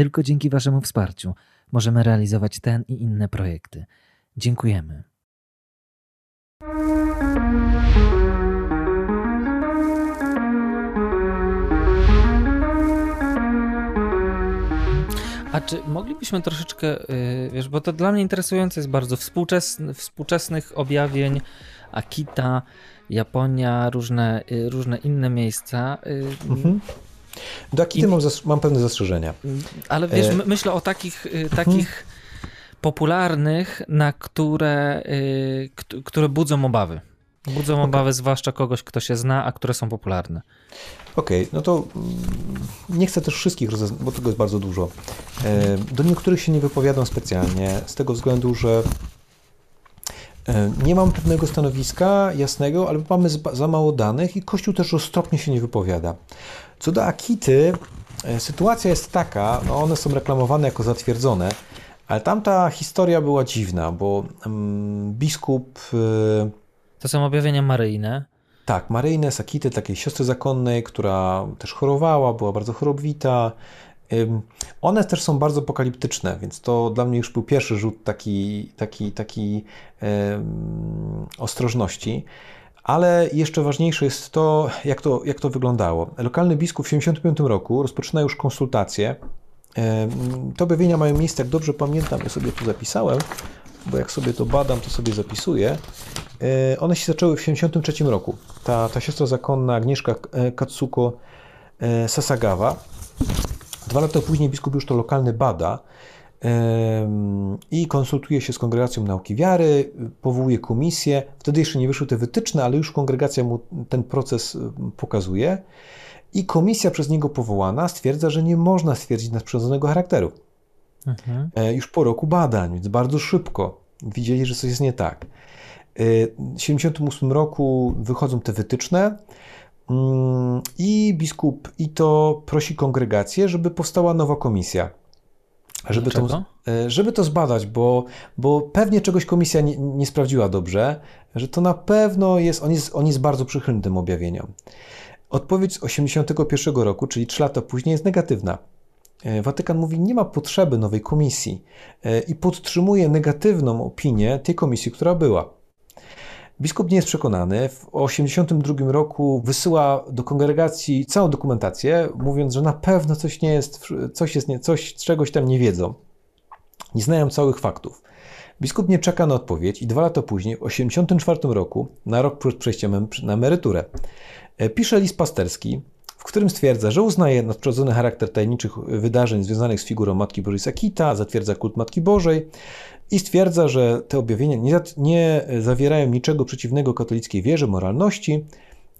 Tylko dzięki Waszemu wsparciu możemy realizować ten i inne projekty. Dziękujemy. A czy moglibyśmy troszeczkę, yy, wiesz, bo to dla mnie interesujące jest bardzo, współczesny, współczesnych objawień, Akita, Japonia, różne, yy, różne inne miejsca. Yy, mhm. Do Akity I... mam, mam pewne zastrzeżenia. Ale wiesz, e... myślę o takich, y, takich popularnych, na które, y, które budzą obawy. Budzą okay. obawy zwłaszcza kogoś, kto się zna, a które są popularne. Okej, okay, no to mm, nie chcę też wszystkich bo tego jest bardzo dużo. E, do niektórych się nie wypowiadam specjalnie, z tego względu, że e, nie mam pewnego stanowiska jasnego, ale mamy za mało danych i Kościół też roztropnie się nie wypowiada. Co do Akity, e, sytuacja jest taka, no one są reklamowane jako zatwierdzone, ale tamta historia była dziwna, bo um, biskup. Y, to są objawienia maryjne. Tak, maryjne, Sakity, takiej siostry zakonnej, która też chorowała, była bardzo chorobwita. One też są bardzo apokaliptyczne, więc to dla mnie już był pierwszy rzut taki, taki, taki um, ostrożności. Ale jeszcze ważniejsze jest to jak, to, jak to wyglądało. Lokalny biskup w 1975 roku rozpoczyna już konsultacje te objawienia mają miejsce, jak dobrze pamiętam, ja sobie tu zapisałem, bo jak sobie to badam, to sobie zapisuję. E, one się zaczęły w 1973 roku. Ta, ta siostra zakonna Agnieszka e, Katsuko e, Sasagawa. Dwa lata później biskup już to lokalny bada i konsultuje się z Kongregacją Nauki Wiary, powołuje komisję. Wtedy jeszcze nie wyszły te wytyczne, ale już kongregacja mu ten proces pokazuje. I komisja przez niego powołana stwierdza, że nie można stwierdzić nadprzyrodzonego charakteru. Mhm. E, już po roku badań, więc bardzo szybko widzieli, że coś jest nie tak. E, w 1978 roku wychodzą te wytyczne mm, i biskup i to prosi kongregację, żeby powstała nowa komisja. Żeby to, e, żeby to zbadać, bo, bo pewnie czegoś komisja nie, nie sprawdziła dobrze, że to na pewno jest on, jest, on jest bardzo przychylny tym objawieniom. Odpowiedź z 1981 roku, czyli 3 lata później, jest negatywna. E, Watykan mówi, nie ma potrzeby nowej komisji e, i podtrzymuje negatywną opinię tej komisji, która była. Biskup nie jest przekonany. W 1982 roku wysyła do kongregacji całą dokumentację, mówiąc, że na pewno coś nie jest, coś jest nie, coś, czegoś tam nie wiedzą. Nie znają całych faktów. Biskup nie czeka na odpowiedź i dwa lata później, w 1984 roku, na rok przed przejściem na emeryturę, E, pisze list pasterski, w którym stwierdza, że uznaje nadprzyrodzony charakter tajemniczych wydarzeń związanych z figurą Matki Bożej Sakita, zatwierdza kult Matki Bożej i stwierdza, że te objawienia nie, nie zawierają niczego przeciwnego katolickiej wierze, moralności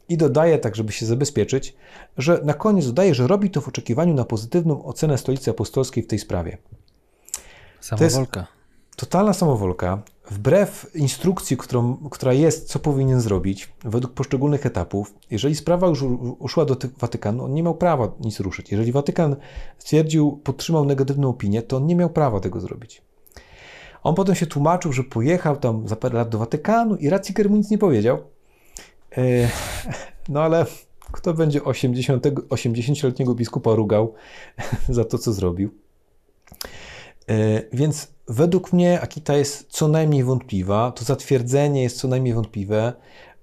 i dodaje, tak żeby się zabezpieczyć, że na koniec dodaje, że robi to w oczekiwaniu na pozytywną ocenę Stolicy Apostolskiej w tej sprawie. Samowolka. Totalna samowolka, wbrew instrukcji, którą, która jest, co powinien zrobić, według poszczególnych etapów, jeżeli sprawa już uszła do Watykanu, on nie miał prawa nic ruszyć. Jeżeli Watykan stwierdził, podtrzymał negatywną opinię, to on nie miał prawa tego zrobić. On potem się tłumaczył, że pojechał tam za parę lat do Watykanu i Ratzinger mu nic nie powiedział. E, no ale kto będzie 80, 80-letniego biskupa rugał za to, co zrobił? E, więc według mnie Akita jest co najmniej wątpliwa, to zatwierdzenie jest co najmniej wątpliwe.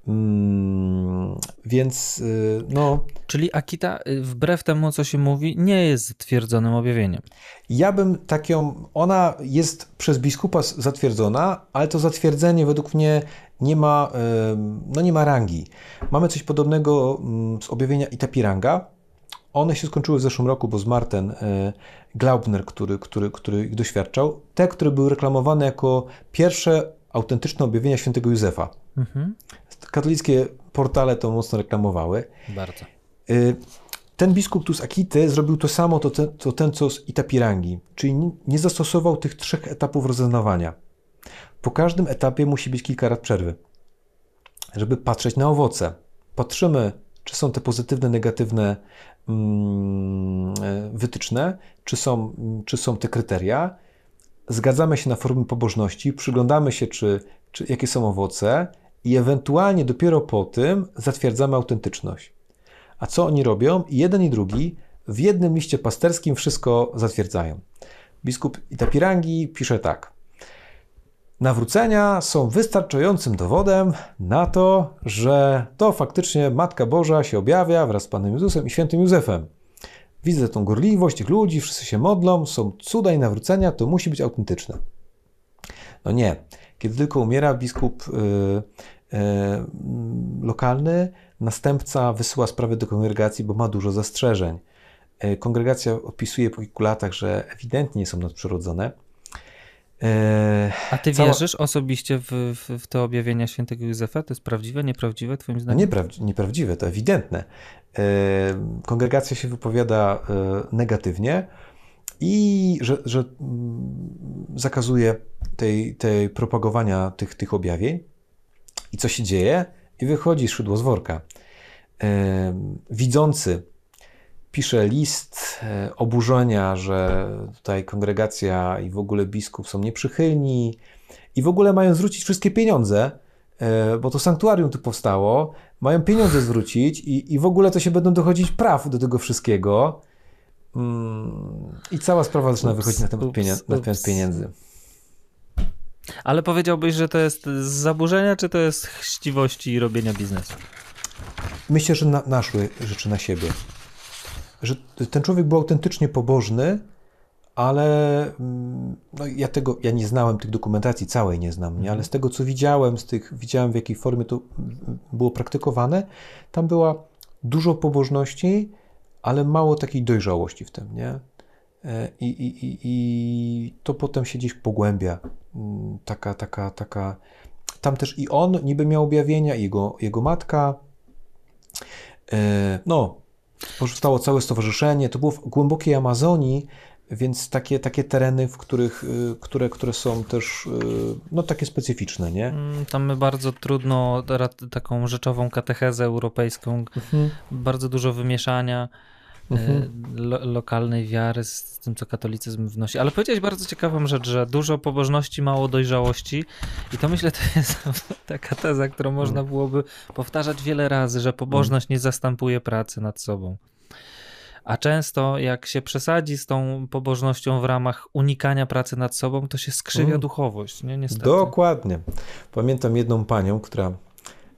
Mm, więc y, no. Czyli Akita, y, wbrew temu, co się mówi, nie jest zatwierdzonym objawieniem. Ja bym taką. Ona jest przez biskupa zatwierdzona, ale to zatwierdzenie według mnie nie ma, no nie ma rangi. Mamy coś podobnego mm, z objawienia Itapiranga, one się skończyły w zeszłym roku, bo zmarł ten e, Glaubner, który, który, który ich doświadczał. Te, które były reklamowane jako pierwsze autentyczne objawienia świętego Józefa. Mhm. Katolickie portale to mocno reklamowały. Bardzo. E, ten biskup tu z Akity zrobił to samo, to ten, to ten co z Itapirangi, czyli nie zastosował tych trzech etapów rozeznawania. Po każdym etapie musi być kilka lat przerwy, żeby patrzeć na owoce. Patrzymy, czy są te pozytywne, negatywne Mm, e, wytyczne, czy są, czy są te kryteria. Zgadzamy się na formy pobożności, przyglądamy się, czy, czy, jakie są owoce, i ewentualnie dopiero po tym zatwierdzamy autentyczność. A co oni robią? Jeden i drugi w jednym liście pasterskim wszystko zatwierdzają. Biskup Itapirangi pisze tak. Nawrócenia są wystarczającym dowodem na to, że to faktycznie Matka Boża się objawia wraz z Panem Jezusem i świętym Józefem. Widzę tą gorliwość tych ludzi, wszyscy się modlą, są cuda i nawrócenia, to musi być autentyczne. No nie. Kiedy tylko umiera biskup yy, yy, lokalny, następca wysyła sprawę do kongregacji, bo ma dużo zastrzeżeń. Yy, kongregacja opisuje po kilku latach, że ewidentnie są nadprzyrodzone. A ty cała- wierzysz osobiście w, w, w te objawienia świętego Józefa? To jest prawdziwe, nieprawdziwe twoim zdaniem? nieprawdzi- nieprawdziwe, to ewidentne. Kongregacja się wypowiada negatywnie i że, że mm, zakazuje tej, tej propagowania tych, tych objawień. I co się dzieje? I wychodzi szydło z worka. Widzący pisze list e, oburzenia, że tutaj kongregacja i w ogóle biskup są nieprzychylni i w ogóle mają zwrócić wszystkie pieniądze, e, bo to sanktuarium tu powstało, mają pieniądze zwrócić i, i w ogóle to się będą dochodzić praw do tego wszystkiego. Mm, I cała sprawa zaczyna Ups, wychodzić na temat, pienia- na temat pieniędzy. Ale powiedziałbyś, że to jest z zaburzenia, czy to jest chciwości robienia biznesu? Myślę, że na, naszły rzeczy na siebie. Że ten człowiek był autentycznie pobożny, ale mm, no ja tego, ja nie znałem tych dokumentacji, całej nie znam, nie? ale z tego co widziałem, z tych, widziałem w jakiej formie to mm, było praktykowane, tam była dużo pobożności, ale mało takiej dojrzałości w tym, nie? E, I, i, i, I to potem się gdzieś pogłębia. Mm, Taka, taka, taka. Tam też i on niby miał objawienia, i jego, jego matka. E, No, powstało całe stowarzyszenie. To było w głębokiej Amazonii, więc takie, takie tereny, w których, y, które, które są też y, no, takie specyficzne, nie? Mm, Tam my bardzo trudno, taką rzeczową katechezę europejską, bardzo dużo wymieszania Mhm. lo, lokalnej wiary z, tym, co katolicyzm wnosi. Ale powiedziałeś bardzo ciekawą rzecz, że dużo pobożności, mało dojrzałości i to myślę, to jest taka teza, którą można byłoby powtarzać wiele razy, że pobożność nie zastępuje pracy nad sobą. A często jak się przesadzi z tą pobożnością w ramach unikania pracy nad sobą, to się skrzywia Mm. duchowość, nie? Niestety. Dokładnie. Pamiętam jedną panią, która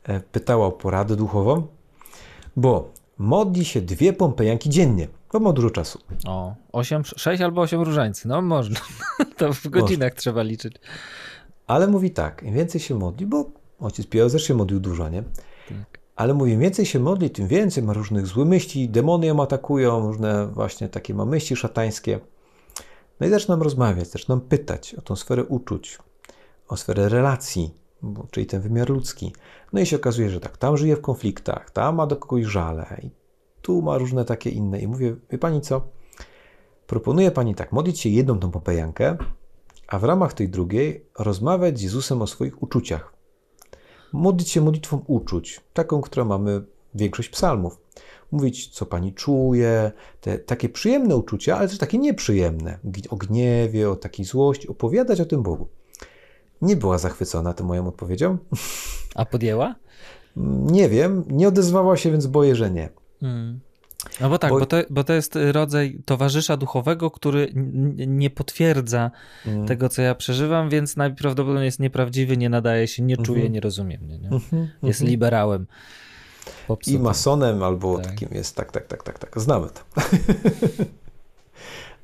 e, pytała o poradę duchową, bo modli się dwie pompejanki dziennie, bo ma dużo czasu. O, 8, 6 albo 8 różańcy, no można. To w godzinach trzeba liczyć. Ale mówi tak, im więcej się modli, bo ojciec Pio też się modlił dużo, nie? Tak. Ale mówi, im więcej się modli, tym więcej ma różnych złych myśli, demony ją atakują, różne właśnie takie ma myśli szatańskie. No i zaczynam rozmawiać, zaczynam pytać o tą sferę uczuć, o sferę relacji, czyli ten wymiar ludzki. No i się okazuje, że tak, tam żyje w konfliktach, tam ma do kogoś żale i tu ma różne takie inne. I mówię, wie pani co, proponuję pani tak, modlić się jedną tą popejankę, a w ramach tej drugiej rozmawiać z Jezusem o swoich uczuciach. Modlić się modlitwą uczuć, taką, którą mamy większość psalmów. Mówić, co pani czuje, te takie przyjemne uczucia, ale też takie nieprzyjemne, o gniewie, o takiej złości, opowiadać o tym Bogu. Nie była zachwycona tą moją odpowiedzią. A podjęła? Nie wiem, nie odezwała się, więc boję, że nie. Mm. No bo tak, Bo- bo, to, bo to jest rodzaj towarzysza duchowego, który nie potwierdza Mm. tego, co ja przeżywam, więc najprawdopodobniej jest nieprawdziwy, nie nadaje się, nie czuje, Mhm. nie rozumie mnie. Nie? Mhm, Jest mhm. liberałem. I Popsutym. masonem, albo Tak. takim jest, tak, tak, tak, tak, tak, znamy to.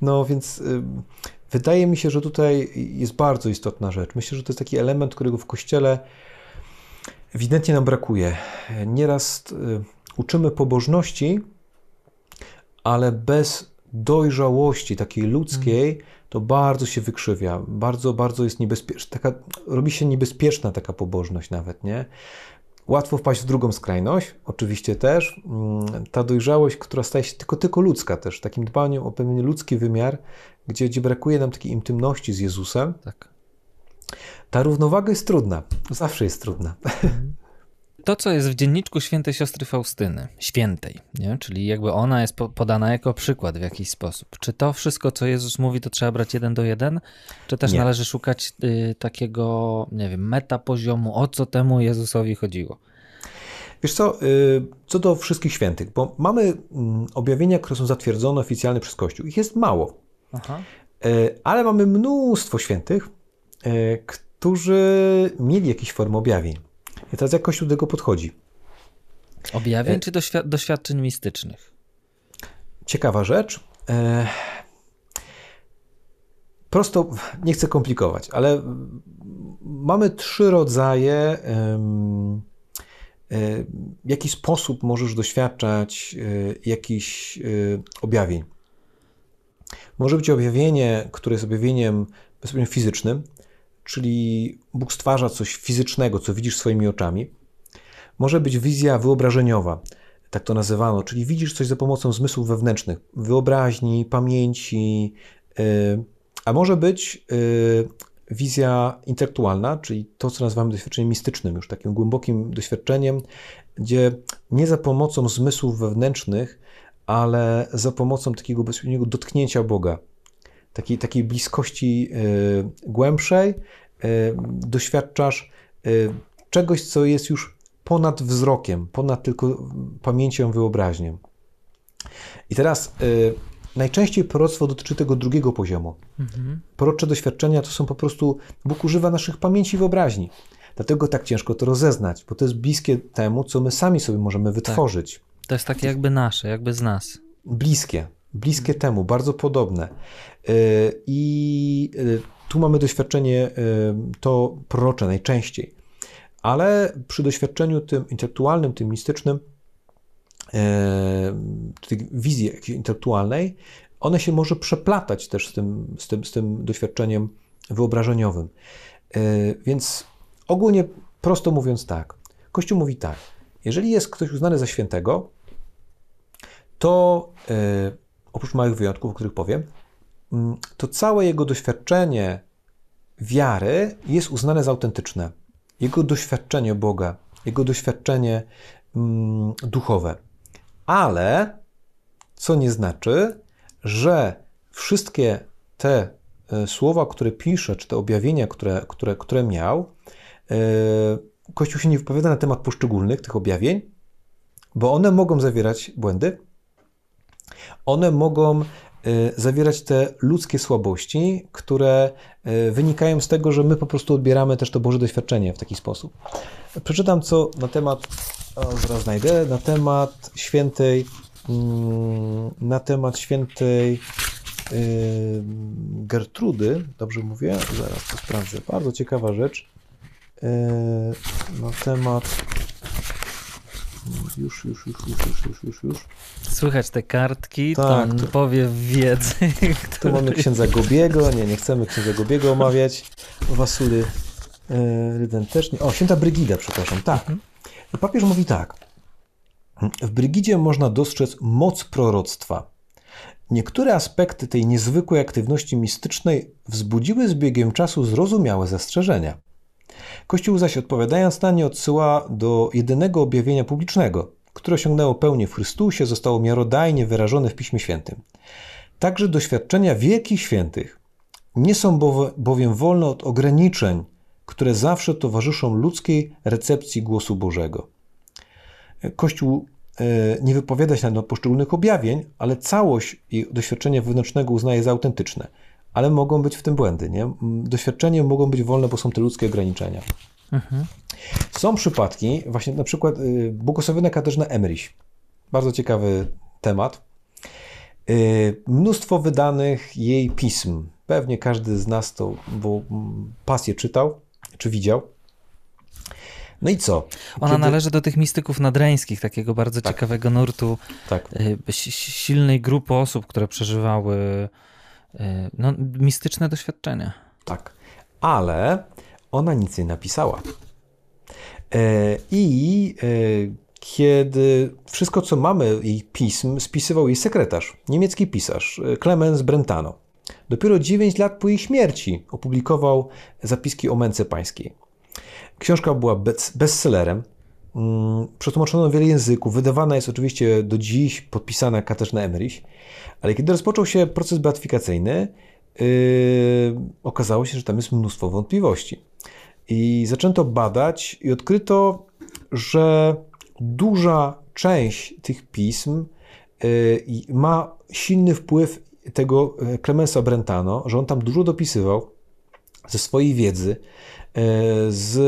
no więc wydaje mi się, że tutaj jest bardzo istotna rzecz. Myślę, że to jest taki element, którego w Kościele ewidentnie nam brakuje. Nieraz y, uczymy pobożności, ale bez dojrzałości takiej ludzkiej, to bardzo się wykrzywia, bardzo, bardzo jest niebezpieczna, taka, robi się niebezpieczna taka pobożność nawet, nie? Łatwo wpaść w drugą skrajność, oczywiście też. Mm, Ta dojrzałość, która staje się tylko, tylko ludzka też, takim dbaniem o pewien ludzki wymiar, gdzie, gdzie brakuje nam takiej intymności z Jezusem, Tak. ta równowaga jest trudna. Zawsze jest trudna. To, co jest w dzienniczku świętej siostry Faustyny, świętej, nie? czyli jakby ona jest po- podana jako przykład w jakiś sposób. Czy to wszystko, co Jezus mówi, to trzeba brać jeden do jeden? Czy też Nie. należy szukać y, takiego, nie wiem, meta poziomu, o co temu Jezusowi chodziło? Wiesz co, y, co do wszystkich świętych, bo mamy mm, objawienia, które są zatwierdzone oficjalnie przez Kościół. Ich jest mało. Aha. Y, ale mamy mnóstwo świętych, y, którzy mieli jakieś formy objawień. I teraz jak Kościół do tego podchodzi? Objawień czy doświadczeń mistycznych? Ciekawa rzecz. Prosto, nie chcę komplikować, ale mamy trzy rodzaje E, w jaki sposób możesz doświadczać e, jakichś e, objawień. Może być objawienie, które jest objawieniem bezpośrednio fizycznym, czyli Bóg stwarza coś fizycznego, co widzisz swoimi oczami. Może być wizja wyobrażeniowa, tak to nazywano, czyli widzisz coś za pomocą zmysłów wewnętrznych, wyobraźni, pamięci, a może być wizja intelektualna, czyli to, co nazywamy doświadczeniem mistycznym, już takim głębokim doświadczeniem, gdzie nie za pomocą zmysłów wewnętrznych, ale za pomocą takiego bezpośredniego dotknięcia Boga, takiej, takiej bliskości y, głębszej, y, doświadczasz y, czegoś, co jest już ponad wzrokiem, ponad tylko pamięcią, wyobraźnią. I teraz Najczęściej proroctwo dotyczy tego drugiego poziomu. Mhm. Prorocze doświadczenia to są po prostu, Bóg używa naszych pamięci i wyobraźni. Dlatego tak ciężko to rozeznać, bo to jest bliskie temu, co my sami sobie możemy wytworzyć. To jest takie jakby nasze, jakby z nas. Bliskie, bliskie temu, bardzo podobne. Y, I y, tu mamy doświadczenie y, to prorocze najczęściej. Ale przy doświadczeniu tym intelektualnym, tym mistycznym, tej wizji intelektualnej, one się może przeplatać też z tym, z tym, z tym doświadczeniem wyobrażeniowym. E, więc ogólnie, prosto mówiąc tak, Kościół mówi tak, jeżeli jest ktoś uznany za świętego, to e, oprócz małych wyjątków, o których powiem, mm, to całe jego doświadczenie wiary jest uznane za autentyczne. Jego doświadczenie Boga, jego doświadczenie mm, duchowe ale co nie znaczy, że wszystkie te e, słowa, które pisze, czy te objawienia, które, które, które miał, e, Kościół się nie wypowiada na temat poszczególnych tych objawień, bo one mogą zawierać błędy, one mogą e, zawierać te ludzkie słabości, które wynikają z tego, że my po prostu odbieramy też to Boże doświadczenie w taki sposób. Przeczytam co na temat o, zaraz znajdę, na temat świętej, mm, na temat świętej Gertrudy, dobrze mówię? Zaraz to sprawdzę. Bardzo ciekawa rzecz. Na temat już, już, już, już, już, już, już, już. Słychać te kartki, tak, ten to, powiew wiedzy. Który... Tu mamy księdza Gobiego, nie, nie chcemy księdza Gobiego omawiać. Wasury Rydem też nie. O, święta Brygida, przepraszam, tak. Mhm. Papież mówi tak. W Brygidzie można dostrzec moc proroctwa. Niektóre aspekty tej niezwykłej aktywności mistycznej wzbudziły z biegiem czasu zrozumiałe zastrzeżenia. Kościół zaś odpowiadając na nie odsyła do jedynego objawienia publicznego, które osiągnęło pełnię w Chrystusie, zostało miarodajnie wyrażone w Piśmie Świętym. Także doświadczenia wielkich świętych nie są bowiem wolne od ograniczeń, które zawsze towarzyszą ludzkiej recepcji głosu Bożego. Kościół e, nie wypowiada się na poszczególnych objawień, ale całość i doświadczenie wewnętrznego uznaje za autentyczne. Ale mogą być w tym błędy. Nie? Doświadczenie mogą być wolne, bo są te ludzkie ograniczenia. Mhm. Są przypadki, właśnie na przykład y, błogosławiona Katarzyna Emrich. Bardzo ciekawy temat. Y, mnóstwo wydanych jej pism. Pewnie każdy z nas to, bo pasję czytał czy widział. No i co? Ona Kiedy... należy do tych mistyków nadreńskich, takiego bardzo tak. ciekawego nurtu, tak. Y, silnej grupy osób, które przeżywały no, mistyczne doświadczenia. Tak, ale ona nic nie napisała. E, I e, kiedy wszystko, co mamy jej pism, spisywał jej sekretarz, niemiecki pisarz, Clemens Brentano. Dopiero 9 lat po jej śmierci opublikował zapiski o męce pańskiej. Książka była bestsellerem, przetłumaczono wiele języków, wydawana jest oczywiście do dziś, podpisana Katarzyna Emerich, ale kiedy rozpoczął się proces beatyfikacyjny, yy, okazało się, że tam jest mnóstwo wątpliwości. I zaczęto badać i odkryto, że duża część tych pism ma silny wpływ tego Clemensa Brentano, że on tam dużo dopisywał ze swojej wiedzy, z,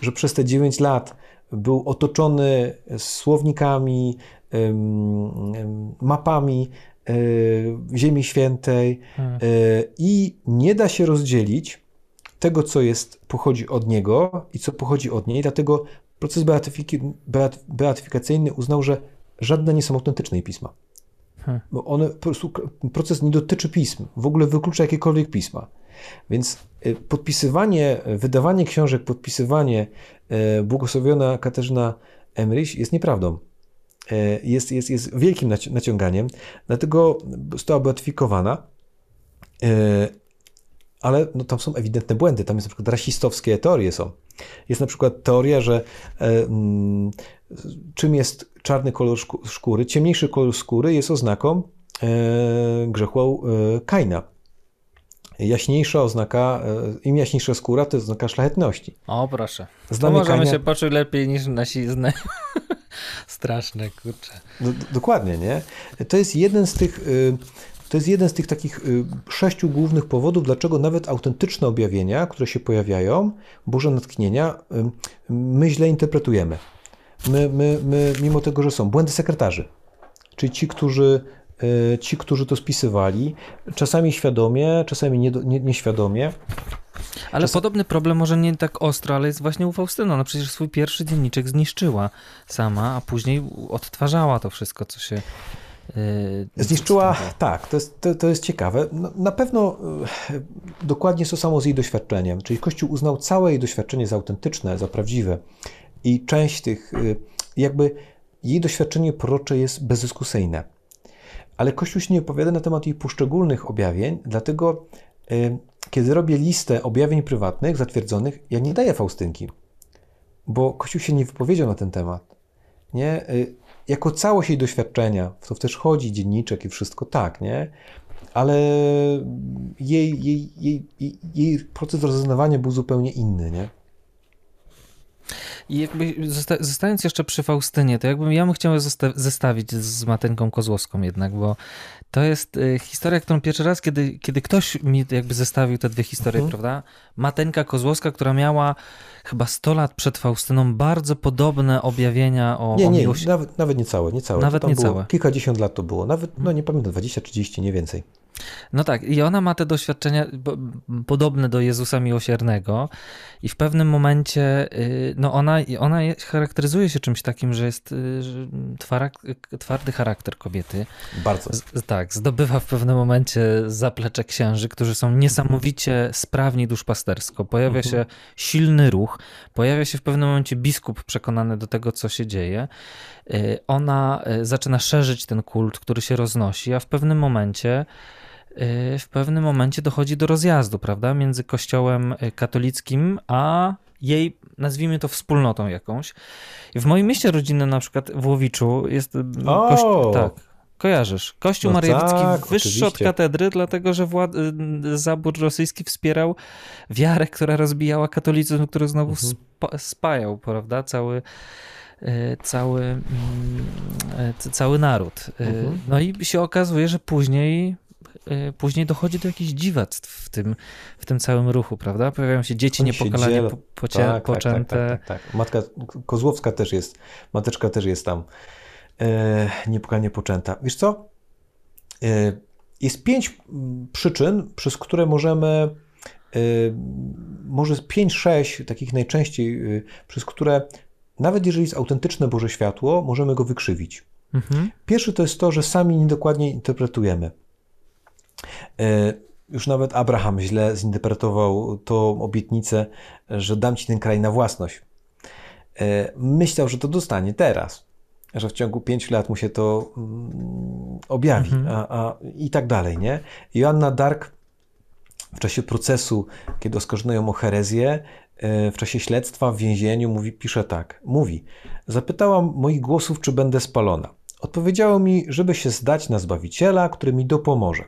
że przez te 9 lat był otoczony słownikami, mapami e, Ziemi Świętej hmm. e, i nie da się rozdzielić tego, co jest, pochodzi od niego i co pochodzi od niej, dlatego proces beatyfik- beat, beatyfikacyjny uznał, że żadne nie są autentyczne pisma. Hmm. Bo one, po prostu, proces nie dotyczy pism, w ogóle wyklucza jakiekolwiek pisma. Więc e, podpisywanie, wydawanie książek, podpisywanie błogosławiona Katarzyna Emrys jest nieprawdą. E, jest, jest, jest wielkim naciąganiem, dlatego została beatyfikowana, e, ale no, tam są ewidentne błędy. Tam jest na przykład rasistowskie teorie są. Jest na przykład teoria, że e, mm, czym jest czarny kolor skóry, ciemniejszy kolor skóry jest oznaką grzechu Kaina. Jaśniejsza oznaka, im jaśniejsza skóra, to jest oznaka szlachetności. O, proszę. To możemy się poczuć lepiej niż nasi znajomi. Straszne, kurczę. No, dokładnie, nie? To jest jeden z tych... Y, to jest jeden z tych takich y, sześciu głównych powodów, dlaczego nawet autentyczne objawienia, które się pojawiają, burze natchnienia, y, my źle interpretujemy. My, my, my, mimo tego, że są błędy sekretarzy, czyli ci, którzy, ci, którzy to spisywali, czasami świadomie, czasami nie, nie, nieświadomie, ale Czas... podobny problem może nie tak ostro, ale jest właśnie u Faustyny. Ona przecież swój pierwszy dzienniczek zniszczyła sama, a później odtwarzała to wszystko, co się... Yy, Zniszczyła, tak, to jest, to, to jest ciekawe. No, na pewno yy, dokładnie to samo z jej doświadczeniem, czyli Kościół uznał całe jej doświadczenie za autentyczne, za prawdziwe i część tych, yy, jakby jej doświadczenie prorocze jest bezdyskusyjne. Ale Kościół się nie opowiada na temat jej poszczególnych objawień, dlatego yy, kiedy robię listę objawień prywatnych zatwierdzonych, ja nie daję Faustynki, bo Kościół się nie wypowiedział na ten temat. Nie? Y, jako całość jej doświadczenia, w to też chodzi dzienniczek i wszystko, tak, nie? Ale jej, jej, jej, jej proces rozeznawania był zupełnie inny, nie? I jakby zostając jeszcze przy Faustynie, to jakbym ja bym chciał zestawić z Matynką Kozłowską jednak, bo to jest y, historia, którą pierwszy raz, kiedy, kiedy ktoś mi jakby zestawił te dwie historie, mhm. prawda? Mateńka Kozłowska, która miała chyba 100 lat przed Faustyną bardzo podobne objawienia o, nie, o nie, miłości. Nawet, nawet nie całe, nie całe. Nawet nie całe. Kilkadziesiąt lat to było, nawet, no nie pamiętam, 20-30, nie więcej. No tak, i ona ma te doświadczenia podobne do Jezusa Miłosiernego i w pewnym momencie y, no ona, ona charakteryzuje się czymś takim, że jest y, twardy charakter kobiety. Bardzo. Z, tak, zdobywa w pewnym momencie zaplecze księży, którzy są niesamowicie sprawni duszpastersko. Pojawia mhm. się silny ruch, pojawia się w pewnym momencie biskup przekonany do tego, co się dzieje. Y, ona zaczyna szerzyć ten kult, który się roznosi, a w pewnym momencie w pewnym momencie dochodzi do rozjazdu, prawda, między kościołem y, katolickim a jej, nazwijmy to, wspólnotą jakąś. W moim mieście rodzinnym, na przykład w Łowiczu, jest y, kościół, tak, kojarzysz. Kościół no tak, wyższy oczywiście. od katedry, dlatego że wład... zabór rosyjski wspierał wiarę, która rozbijała katolicyzm, który znowu mhm. spa spajał, prawda, cały cały, mm, cały naród. Mhm. No i się okazuje, że później Y, później dochodzi do jakichś dziwactw w tym, w tym całym ruchu, prawda? Pojawiają się dzieci niepokalanie po, pocie, tak, tak, poczęte. Tak, tak, tak, Matka Kozłowska też jest, mateczka też jest tam e, niepokalanie poczęta. Wiesz co? E, jest pięć przyczyn, przez które możemy e, może pięć, sześć takich najczęściej, e, przez które nawet jeżeli jest autentyczne Boże światło, możemy go wykrzywić. Mhm. Pierwszy to jest to, że sami niedokładnie interpretujemy. E, już nawet Abraham źle zinterpretował tą obietnicę, że dam ci ten kraj na własność. E, myślał, że to dostanie teraz, że w ciągu pięciu lat mu się to mm, objawi mhm. a, a, i tak dalej. Nie? Joanna Dark w czasie procesu, kiedy oskarżono ją o herezję, e, w czasie śledztwa w więzieniu mówi, pisze tak, mówi, zapytałam moich głosów, czy będę spalona. Odpowiedziało mi, żeby się zdać na Zbawiciela, który mi dopomoże.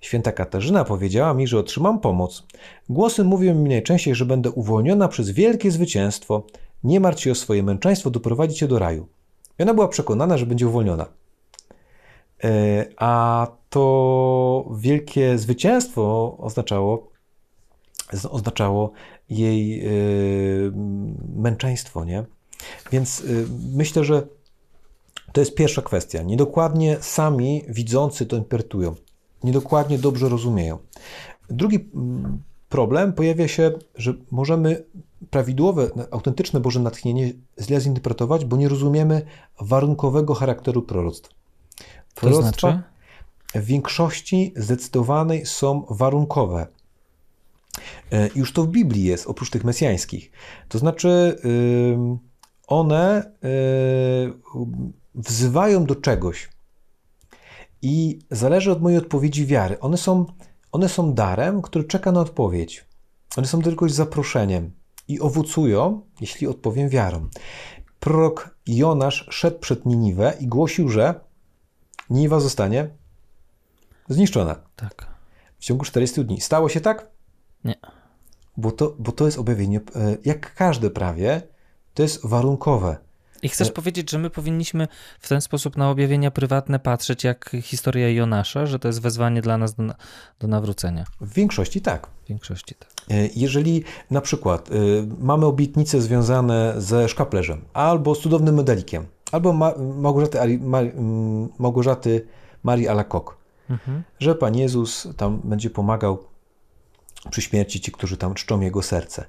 Święta Katarzyna powiedziała mi, że otrzymam pomoc. Głosy mówią mi najczęściej, że będę uwolniona przez wielkie zwycięstwo. Nie martw się o swoje męczeństwo, doprowadzi cię do raju. I ona była przekonana, że będzie uwolniona. E, a to wielkie zwycięstwo oznaczało, oznaczało jej e, męczeństwo, nie? Więc e, myślę, że to jest pierwsza kwestia. Niedokładnie sami widzący to interpretują. Niedokładnie dobrze rozumieją. Drugi problem pojawia się, że możemy prawidłowe, autentyczne Boże natchnienie źle zinterpretować, bo nie rozumiemy warunkowego charakteru proroctw. Proroctwa to znaczy? w większości zdecydowanej są warunkowe. E, już to w Biblii jest, oprócz tych mesjańskich. To znaczy, one wzywają do czegoś i zależy od mojej odpowiedzi wiary. One są, one są darem, który czeka na odpowiedź. One są tylko zaproszeniem i owocują, jeśli odpowiem wiarą. Prorok Jonasz szedł przed Niniwę i głosił, że Niniwa zostanie zniszczona. Tak. W ciągu 40 dni. Stało się tak? Nie. Bo to, bo to jest objawienie, e, jak każde prawie, to jest warunkowe. I chcesz e- powiedzieć, że my powinniśmy w ten sposób na objawienia prywatne patrzeć jak historia Jonasza, że to jest wezwanie dla nas do, do nawrócenia? W większości tak. W większości tak. E, jeżeli na przykład y, mamy obietnice związane ze szkaplerzem, albo z cudownym medalikiem, albo Ma Małgorzaty, Ari, Ma Małgorzaty Marii Alakok, mhm. że Pan Jezus tam będzie pomagał przy śmierci ci, którzy tam czczą Jego serce.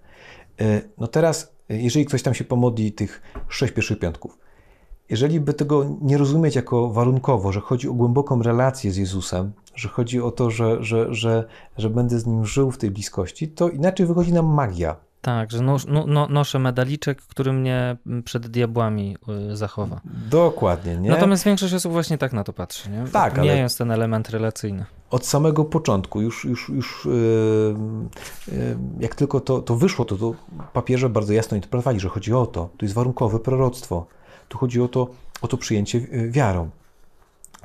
No teraz jeżeli ktoś tam się pomodli tych sześć pierwszych piątków, jeżeli by tego nie rozumieć jako warunkowo, że chodzi o głęboką relację z Jezusem, że chodzi o to, że, że, że, że będę z Nim żył w tej bliskości, to inaczej wychodzi nam magia. Tak, że nos, no, no, noszę medaliczek, który mnie przed diabłami y, zachowa. Dokładnie, nie? Natomiast większość osób właśnie tak na to patrzy, nie? Tak, Mijając ten element relacyjny. Od samego początku, już, już, już yy, yy, jak tylko to, to wyszło, to, to papieże bardzo jasno interpretowali, że chodzi o to, to jest warunkowe proroctwo, tu chodzi o to, o to przyjęcie y, wiarą.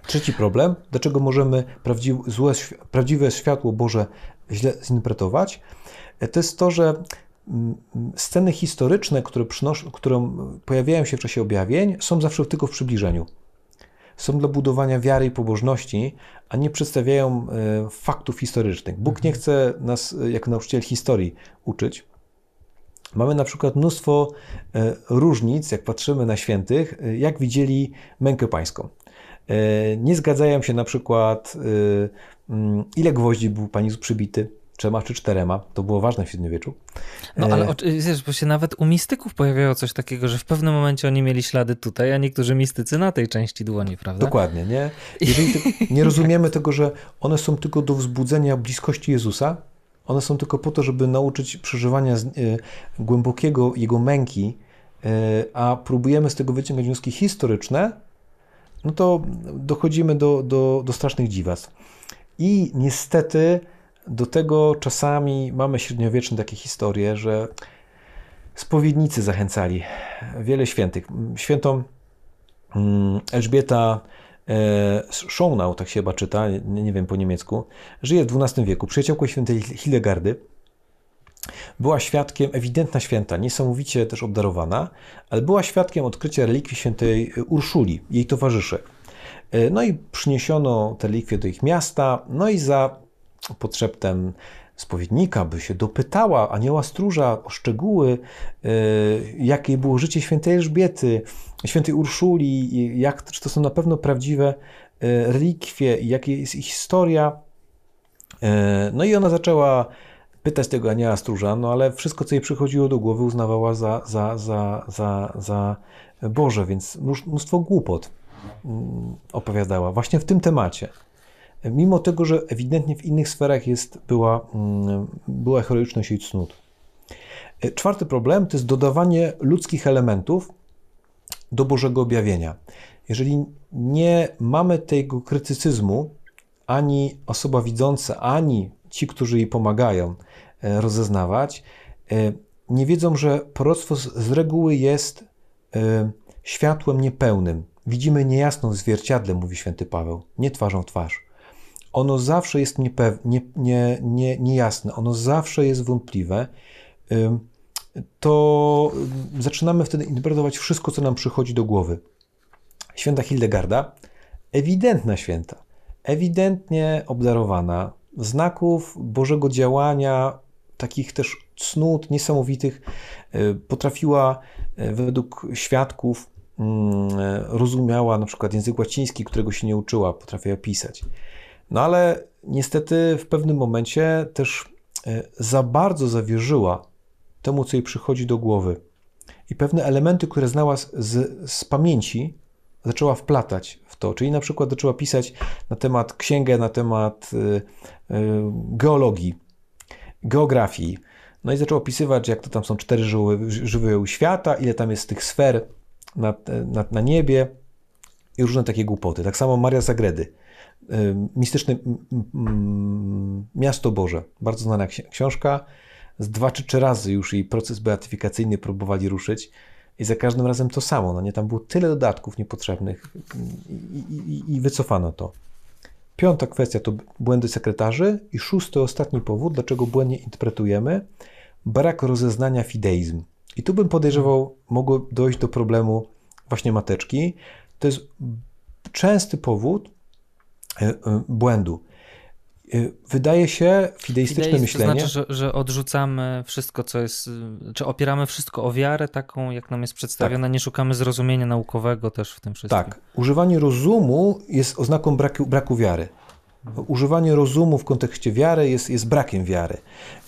Trzeci problem, dlaczego możemy prawdziwe, złe, prawdziwe światło Boże źle zinterpretować, to jest to, że sceny historyczne, które, przynoszą, które pojawiają się w czasie objawień, są zawsze tylko w przybliżeniu. Są dla budowania wiary i pobożności, a nie przedstawiają e, faktów historycznych. Bóg nie mhm. chce nas, e, jako nauczyciel historii, uczyć. Mamy na przykład mnóstwo e, różnic, jak patrzymy na świętych, jak widzieli mękę pańską. Nie zgadzają się na przykład, ile gwoździ był Pan Jezus przybity, trzema czy czterema. To było ważne w średniowieczu. No ale e, wiesz, bo się nawet u mistyków pojawiało coś takiego, że w pewnym momencie oni mieli ślady tutaj, a niektórzy mistycy na tej części dłoni, prawda? Dokładnie, nie? Jeżeli nie rozumiemy tego, że one są tylko do wzbudzenia bliskości Jezusa, one są tylko po to, żeby nauczyć przeżywania e, głębokiego Jego męki, e, a próbujemy z tego wyciągać wnioski historyczne, no to dochodzimy do, do, do strasznych dziwactw. I niestety do tego czasami mamy średniowieczne takie historie, że spowiednicy zachęcali wiele świętych. Świętą mm, Elżbieta Schonau, tak się chyba czyta, nie wiem po niemiecku, żyje w XII wieku, przyjaciółką świętej Hildegardy. Była świadkiem, ewidentna święta, niesamowicie też obdarowana, ale była świadkiem odkrycia relikwii świętej Urszuli, jej towarzyszek. E, no i przyniesiono te relikwie do ich miasta, no i za pod spowiednika, by się dopytała anioła stróża o szczegóły, e, jakie było życie świętej Elżbiety, świętej Urszuli, jak, czy to są na pewno prawdziwe e, relikwie, jaka jest ich historia. E, no i ona zaczęła pytać tego anioła stróża, no ale wszystko, co jej przychodziło do głowy, uznawała za, za, za, za, za Boże, więc mnóstwo głupot mm, opowiadała właśnie w tym temacie mimo tego, że ewidentnie w innych sferach jest, była, mm, była heroiczność i cnót. E, czwarty problem to jest dodawanie ludzkich elementów do Bożego objawienia. Jeżeli nie mamy tego krytycyzmu, ani osoba widząca, ani ci, którzy jej pomagają e, rozeznawać, e, nie wiedzą, że proroctwo z reguły jest światłem niepełnym. Widzimy niejasną w zwierciadle, mówi święty Paweł, nie twarzą twarz ono zawsze jest niepew, nie, nie, nie, niejasne, ono zawsze jest wątpliwe, to zaczynamy wtedy interpretować wszystko, co nam przychodzi do głowy. Święta Hildegarda, ewidentna święta, ewidentnie obdarowana, znaków Bożego działania, takich też cnót niesamowitych, e, potrafiła e, według świadków mm, e, rozumiała na przykład język łaciński, którego się nie uczyła, potrafiła pisać. No ale niestety w pewnym momencie też za bardzo zawierzyła temu, co jej przychodzi do głowy. I pewne elementy, które znała z, z, pamięci, zaczęła wplatać w to. Czyli na przykład zaczęła pisać na temat księgę, na temat y, y, geologii, geografii. No i zaczęła opisywać, jak to tam są cztery żywioły świata, ile tam jest tych sfer na, na, na niebie i różne takie głupoty. Tak samo Maria Zagredy. Y, mistyczne Miasto Boże. Bardzo znana książka. Z dwa czy trzy razy już jej proces beatyfikacyjny próbowali ruszyć. I za każdym razem to samo. No nie, tam było tyle dodatków niepotrzebnych i, i, i wycofano to. Piąta kwestia to błędy sekretarzy i szósty, ostatni powód, dlaczego błędnie interpretujemy, brak rozeznania fideizm. I tu bym podejrzewał, mogło dojść do problemu właśnie mateczki. To jest częsty powód e, e, błędu. Y, wydaje się fideistyczne Fideizm myślenie. To znaczy, że, że, odrzucamy wszystko, co jest, czy opieramy wszystko o wiarę taką, jak nam jest przedstawiona, tak. nie szukamy zrozumienia naukowego też w tym wszystkim. Tak. Używanie rozumu jest oznaką braku, braku wiary. Używanie rozumu w kontekście wiary jest, jest brakiem wiary.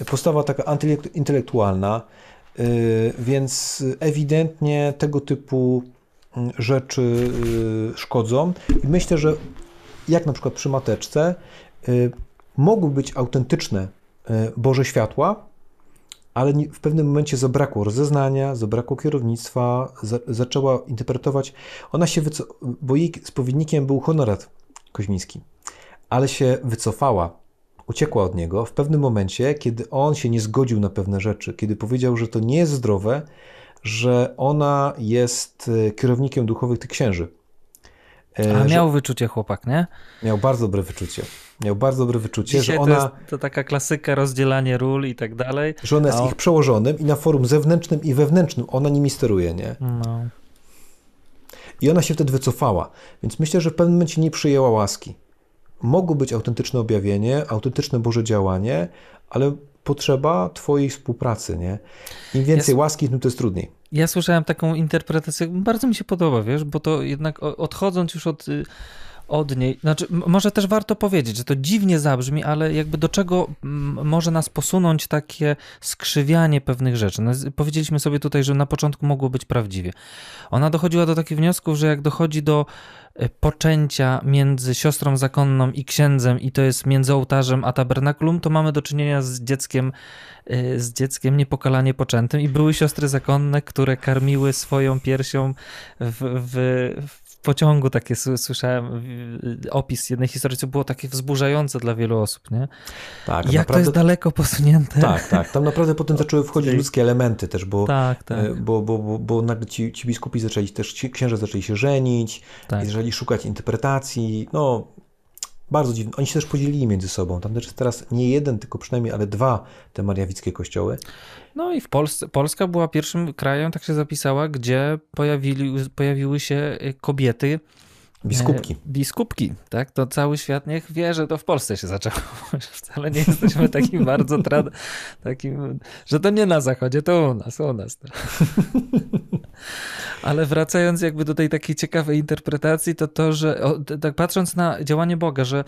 Postawa taka antyintelektualna, yy, więc ewidentnie tego typu mm, rzeczy yy, szkodzą. I myślę, że jak na przykład przy mateczce, mogły być autentyczne e, Boże światła, ale w pewnym momencie zabrakło rozeznania, zabrakło kierownictwa, za, zaczęła interpretować. Ona się wyco- bo jej spowiednikiem był Honorat Koźmiński, ale się wycofała, uciekła od niego w pewnym momencie, kiedy on się nie zgodził na pewne rzeczy, kiedy powiedział, że to nie jest zdrowe, że ona jest e, kierownikiem duchowych tych księży. E, A miał wyczucie chłopak, nie? Miał bardzo dobre wyczucie. Miał bardzo dobre wyczucie, Dzisiaj że ona. To, jest, to taka klasyka, rozdzielanie ról i tak dalej. Że ona jest ich przełożonym i na forum zewnętrznym i wewnętrznym ona nimi steruje, nie? No. I ona się wtedy wycofała. Więc myślę, że w pewnym momencie nie przyjęła łaski. Mogło być autentyczne objawienie, autentyczne Boże działanie, ale potrzeba Twojej współpracy, nie? Im więcej ja, łaski, tym to jest trudniej. Ja słyszałem taką interpretację, bardzo mi się podoba, wiesz, bo to jednak odchodząc już od y, od niej. Znaczy, może też warto powiedzieć, że to dziwnie zabrzmi, ale jakby do czego może nas posunąć takie skrzywianie pewnych rzeczy. No, powiedzieliśmy sobie tutaj, że na początku mogło być prawdziwie. Ona dochodziła do takich wniosków, że jak dochodzi do e, poczęcia między siostrą zakonną i księdzem i to jest między ołtarzem a tabernakulum, to mamy do czynienia z dzieckiem e, z dzieckiem niepokalanie poczętym i były siostry zakonne, które karmiły swoją piersią w, w, w pociągu takie słyszałem opis jednej historii, co było takie wzburzające dla wielu osób, nie? Tak, Jak naprawdę... to jest daleko posunięte. Tak, tak. Tam naprawdę potem zaczęły wchodzić ludzkie elementy też, bo, tak, tak. E, bo, bo, bo, bo nagle ci, ci biskupi zaczęli też, ci księża zaczęli się żenić, tak. zaczęli szukać interpretacji, no bardzo dziwne. Oni się też podzielili między sobą. Tam też jest teraz nie jeden, tylko przynajmniej, ale dwa te mariawickie kościoły. No i w Polsce, Polska była pierwszym krajem, tak się zapisała, gdzie pojawili, pojawiły się kobiety. Biskupki. E, biskupki, tak? To cały świat niech wie, że to w Polsce się zaczęło. Wcale nie jesteśmy takim bardzo trad... takim, że to nie na zachodzie, to u nas, u nas. To. Ale wracając jakby do tej takiej ciekawej interpretacji, to to, że o, tak patrząc na działanie Boga, że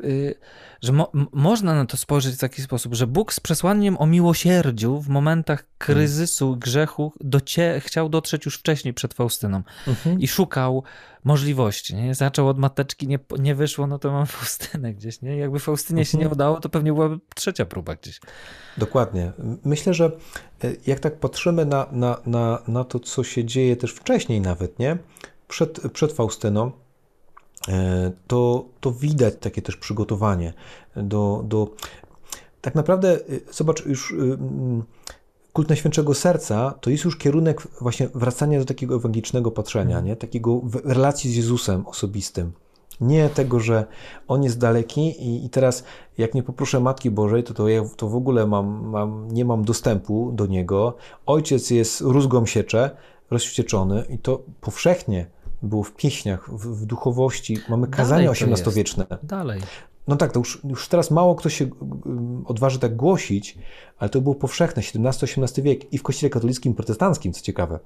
yy, że mo można na to spojrzeć w taki sposób, że Bóg z przesłaniem o miłosierdziu w momentach kryzysu, grzechu docie chciał dotrzeć już wcześniej przed Faustyną mhm. i szukał możliwości. Nie? Zaczął od mateczki, nie, nie wyszło, no to mam Faustynę gdzieś. Nie? Jakby Faustynie mhm. się nie mhm. udało, to pewnie byłaby trzecia próba gdzieś. Dokładnie. Myślę, że e, jak tak patrzymy na, na, na, na to, co się dzieje też wcześniej nawet, nie? Przed, przed Faustyną, to, to widać takie też przygotowanie do, do. Tak naprawdę, y, zobacz, już y, kult Najświętszego Serca to jest już kierunek właśnie wracania do takiego ewangelicznego patrzenia, mhm. nie? takiego relacji z Jezusem osobistym. Nie tego, że on jest daleki i, i teraz jak nie poproszę Matki Bożej, to, to ja to w ogóle mam, mam, nie mam dostępu do Niego. Ojciec jest rózgą siecze, rozwścieczony i to powszechnie było w pieśniach, w, w duchowości. Mamy kazania XVIII-wieczne. Dalej. No tak, to już, już teraz mało kto się odważy tak głosić, ale to było powszechne, XVII-XVIII wiek i w kościele katolickim, protestanckim, co ciekawe.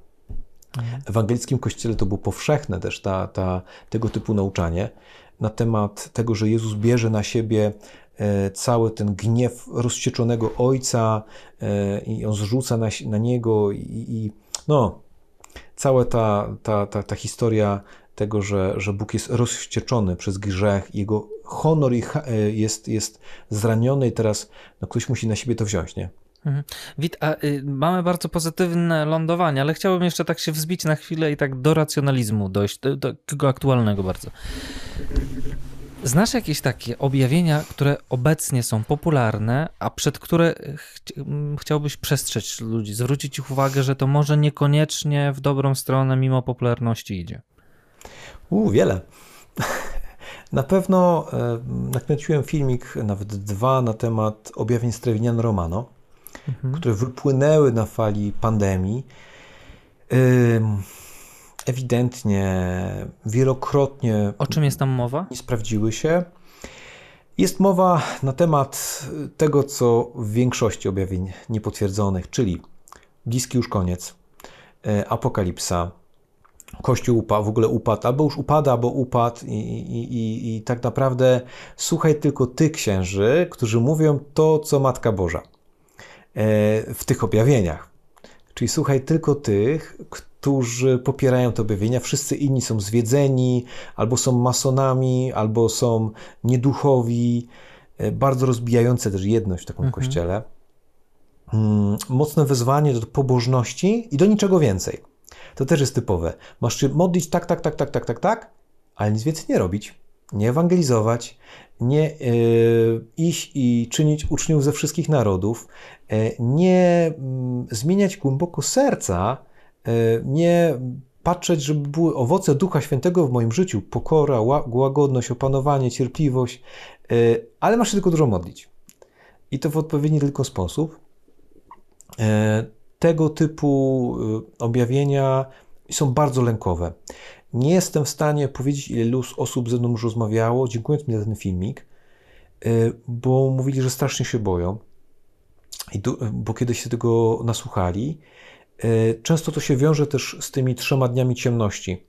Mhm. ewangelickim kościele to było powszechne też ta, ta, tego typu nauczanie na temat tego, że Jezus bierze na siebie e, cały ten gniew rozścieczonego Ojca e, i on zrzuca na, na Niego i, i no, cała ta, ta, ta, ta historia tego, że, że Bóg jest rozwścieczony przez grzech, jego honor e, jest, jest zraniony i teraz no, ktoś musi na siebie to wziąć, nie? Mhm. Wit, a y, mamy bardzo pozytywne lądowanie, ale chciałbym jeszcze tak się wzbić na chwilę i tak do racjonalizmu dojść, do, do tego aktualnego bardzo. Znasz jakieś takie objawienia, które obecnie są popularne, a przed które ch chciałbyś przestrzec ludzi, zwrócić ich uwagę, że to może niekoniecznie w dobrą stronę mimo popularności idzie? U, wiele. Na pewno e, nakręciłem filmik, nawet dwa, na temat objawień Strewinian Romano mhm. które wypłynęły na fali pandemii, ewidentnie, wielokrotnie. O czym jest tam mowa? Nie sprawdziły się. Jest mowa na temat tego, co w większości objawień niepotwierdzonych, czyli bliski już koniec, e, apokalipsa, Kościół upadł, w ogóle upadł, albo już upada, albo upadł i, i, i, i tak naprawdę słuchaj tylko tych księży, którzy mówią to, co Matka Boża. E, w tych objawieniach. Czyli słuchaj tylko tych, którzy popierają te objawienia, wszyscy inni są zwiedzeni, albo są masonami, albo są nieduchowi, e, bardzo rozbijające też jedność w takim mhm. kościele. Mm, mocne wezwanie do pobożności i do niczego więcej. To też jest typowe. Masz się modlić tak, tak, tak, tak, tak, tak, tak, ale nic więcej nie robić. Nie ewangelizować, nie yy, iść i czynić uczniów ze wszystkich narodów, E, nie mm, zmieniać głęboko serca, e, nie patrzeć, żeby były owoce Ducha Świętego w moim życiu, pokora, łagodność, opanowanie, cierpliwość, e, ale masz się tylko dużo modlić. I to w odpowiedni tylko sposób. Tego typu objawienia są bardzo lękowe. Nie jestem w stanie powiedzieć, ile osób ze mną już rozmawiało, dziękując mi za ten filmik, bo mówili, że strasznie się boją. Bo kiedy się tego nasłuchali, e, często to się wiąże też z tymi trzema dniami ciemności.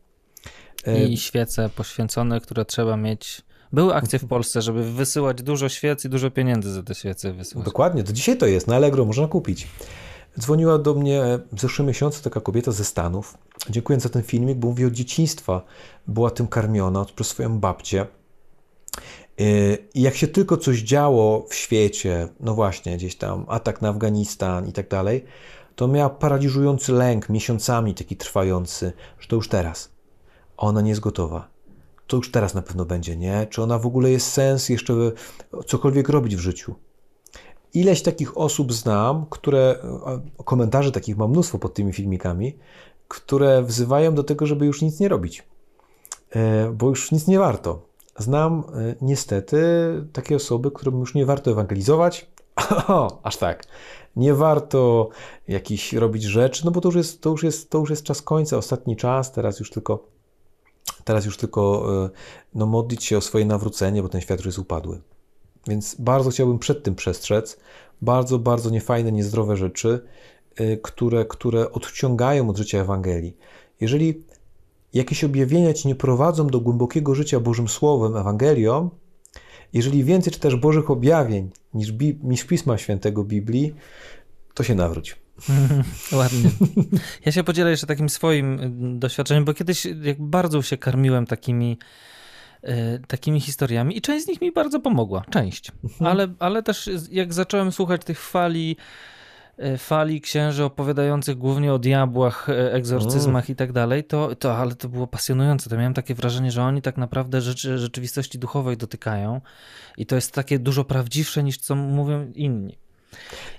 E, I świece poświęcone, które trzeba mieć. Były akcje w Polsce, żeby wysyłać dużo świec i dużo pieniędzy za te świece wysyłać. Dokładnie, to dzisiaj to jest, na Allegro można kupić. Dzwoniła do mnie w zeszłym miesiącu taka kobieta ze Stanów. Dziękując za ten filmik, bo mówi od dzieciństwa była tym karmiona przez swoją babcię. I jak się tylko coś działo w świecie, no właśnie, gdzieś tam atak na Afganistan i tak dalej, to miała paraliżujący lęk, miesiącami taki trwający, że to już teraz. Ona nie jest gotowa. To już teraz na pewno będzie, nie? Czy ona w ogóle jest sens jeszcze cokolwiek robić w życiu? Ileś takich osób znam, które, komentarzy takich mam mnóstwo pod tymi filmikami, które wzywają do tego, żeby już nic nie robić, e, bo już nic nie warto Znam e, niestety takie osoby, którym już nie warto ewangelizować. Aż tak. Nie warto jakichś robić rzeczy, no bo to już jest, to już jest, to już jest czas końca, ostatni czas, teraz już tylko teraz już tylko e, no, modlić się o swoje nawrócenie, bo ten świat już jest upadły. Więc bardzo chciałbym przed tym przestrzec. Bardzo, bardzo niefajne, niezdrowe rzeczy, e, które, które odciągają od życia Ewangelii. Jeżeli jakieś objawienia ci nie prowadzą do głębokiego życia Bożym Słowem, Ewangelią, jeżeli więcej czytasz Bożych objawień niż, Bi niż Pisma Świętego Biblii, to się nawróć. Ładnie. Ja się podzielę jeszcze takim swoim y, doświadczeniem, bo kiedyś jak bardzo się karmiłem takimi, y, takimi historiami i część z nich mi bardzo pomogła. Część. Mhm. Ale, ale też jak zacząłem słuchać tych fali fali księży opowiadających głównie o diabłach, e, egzorcyzmach i tak dalej, to, to, ale to było pasjonujące. To miałem takie wrażenie, że oni tak naprawdę rzeczy, rzeczywistości duchowej dotykają i to jest takie dużo prawdziwsze niż co mówią inni.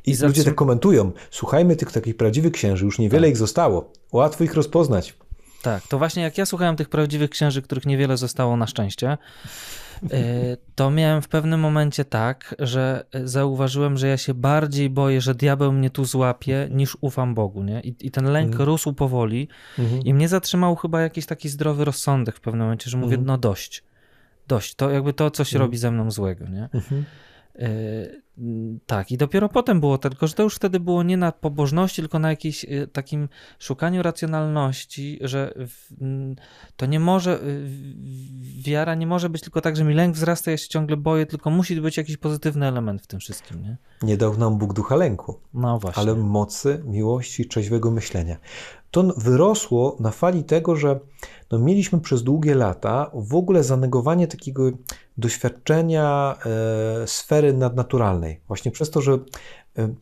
I, I ludzie tak komentują. Słuchajmy tych takich prawdziwych księży, już niewiele tak. ich zostało. Łatwo ich rozpoznać. Tak, to właśnie jak ja słuchałem tych prawdziwych księży, których niewiele zostało na szczęście, y, to miałem w pewnym momencie tak, że zauważyłem, że ja się bardziej boję, że diabeł mnie tu złapie, niż ufam Bogu, nie? I, i ten lęk Mhm. rósł powoli Mhm. i mnie zatrzymał chyba jakiś taki zdrowy rozsądek w pewnym momencie, że mówię, Mhm. no dość, dość, to jakby to coś Mhm. robi ze mną złego, nie? Mm, tak, i dopiero potem było tylko że to już wtedy było nie na pobożności, tylko na jakimś y, takim szukaniu racjonalności, że to nie może, wiara nie może być tylko tak, że mi lęk wzrasta, ja się ciągle boję, tylko musi być jakiś pozytywny element w tym wszystkim, nie? Nie dał nam Bóg ducha lęku, No właśnie. ale mocy, miłości trzeźwego myślenia. To wyrosło na fali tego, że no, mieliśmy przez długie lata w ogóle zanegowanie takiego doświadczenia e, sfery nadnaturalnej. Właśnie przez to, że e,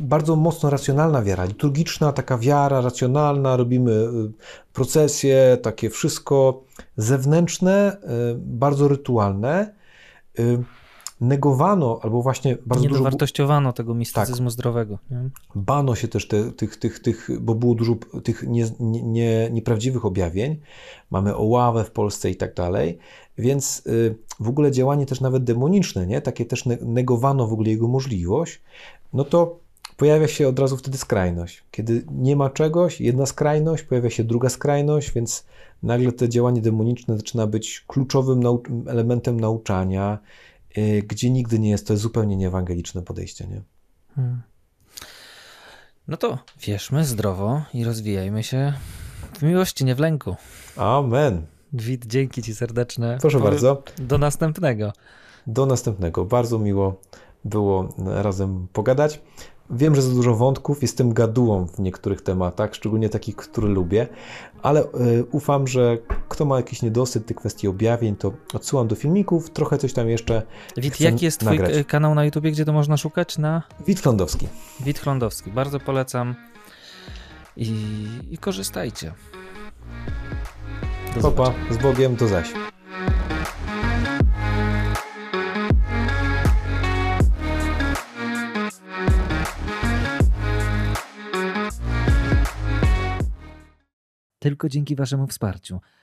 bardzo mocno racjonalna wiara, liturgiczna taka wiara racjonalna, robimy e, procesje, takie wszystko zewnętrzne, bardzo rytualne. Negowano, albo właśnie bardzo nie dużo. tego mistycyzmu zdrowego. Nie? Bano się też te, tych, tych, tych, bo było dużo tych nie, nie, nie, nieprawdziwych objawień. Mamy oławę w Polsce i tak dalej. Więc y, w ogóle działanie też nawet demoniczne, nie? takie też ne- negowano w ogóle jego możliwość, no to pojawia się od razu wtedy skrajność. Kiedy nie ma czegoś, jedna skrajność, pojawia się druga skrajność, więc nagle to działanie demoniczne zaczyna być kluczowym elementem nauczania, gdzie nigdy nie jest. To jest zupełnie nieewangeliczne podejście. Nie? Hmm. No to wierzmy zdrowo i rozwijajmy się w miłości, nie w lęku. Amen. Wit, dzięki ci serdeczne. Proszę bardzo. Do następnego. Do następnego. Bardzo miło było razem pogadać. Wiem, że za dużo wątków, jestem gadułą w niektórych tematach, szczególnie takich, które lubię, ale y, ufam, że kto ma jakiś niedosyt tych kwestii objawień, to odsyłam do filmików, trochę coś tam jeszcze. Wit, jaki jest twój nagrać. kanał na YouTubie, gdzie to można szukać? Na Wit Klądowski. Wit Chlądowski. Bardzo polecam i, i korzystajcie. Do Popa, zobaczenia. z Bogiem, to zaś. Tylko dzięki waszemu wsparciu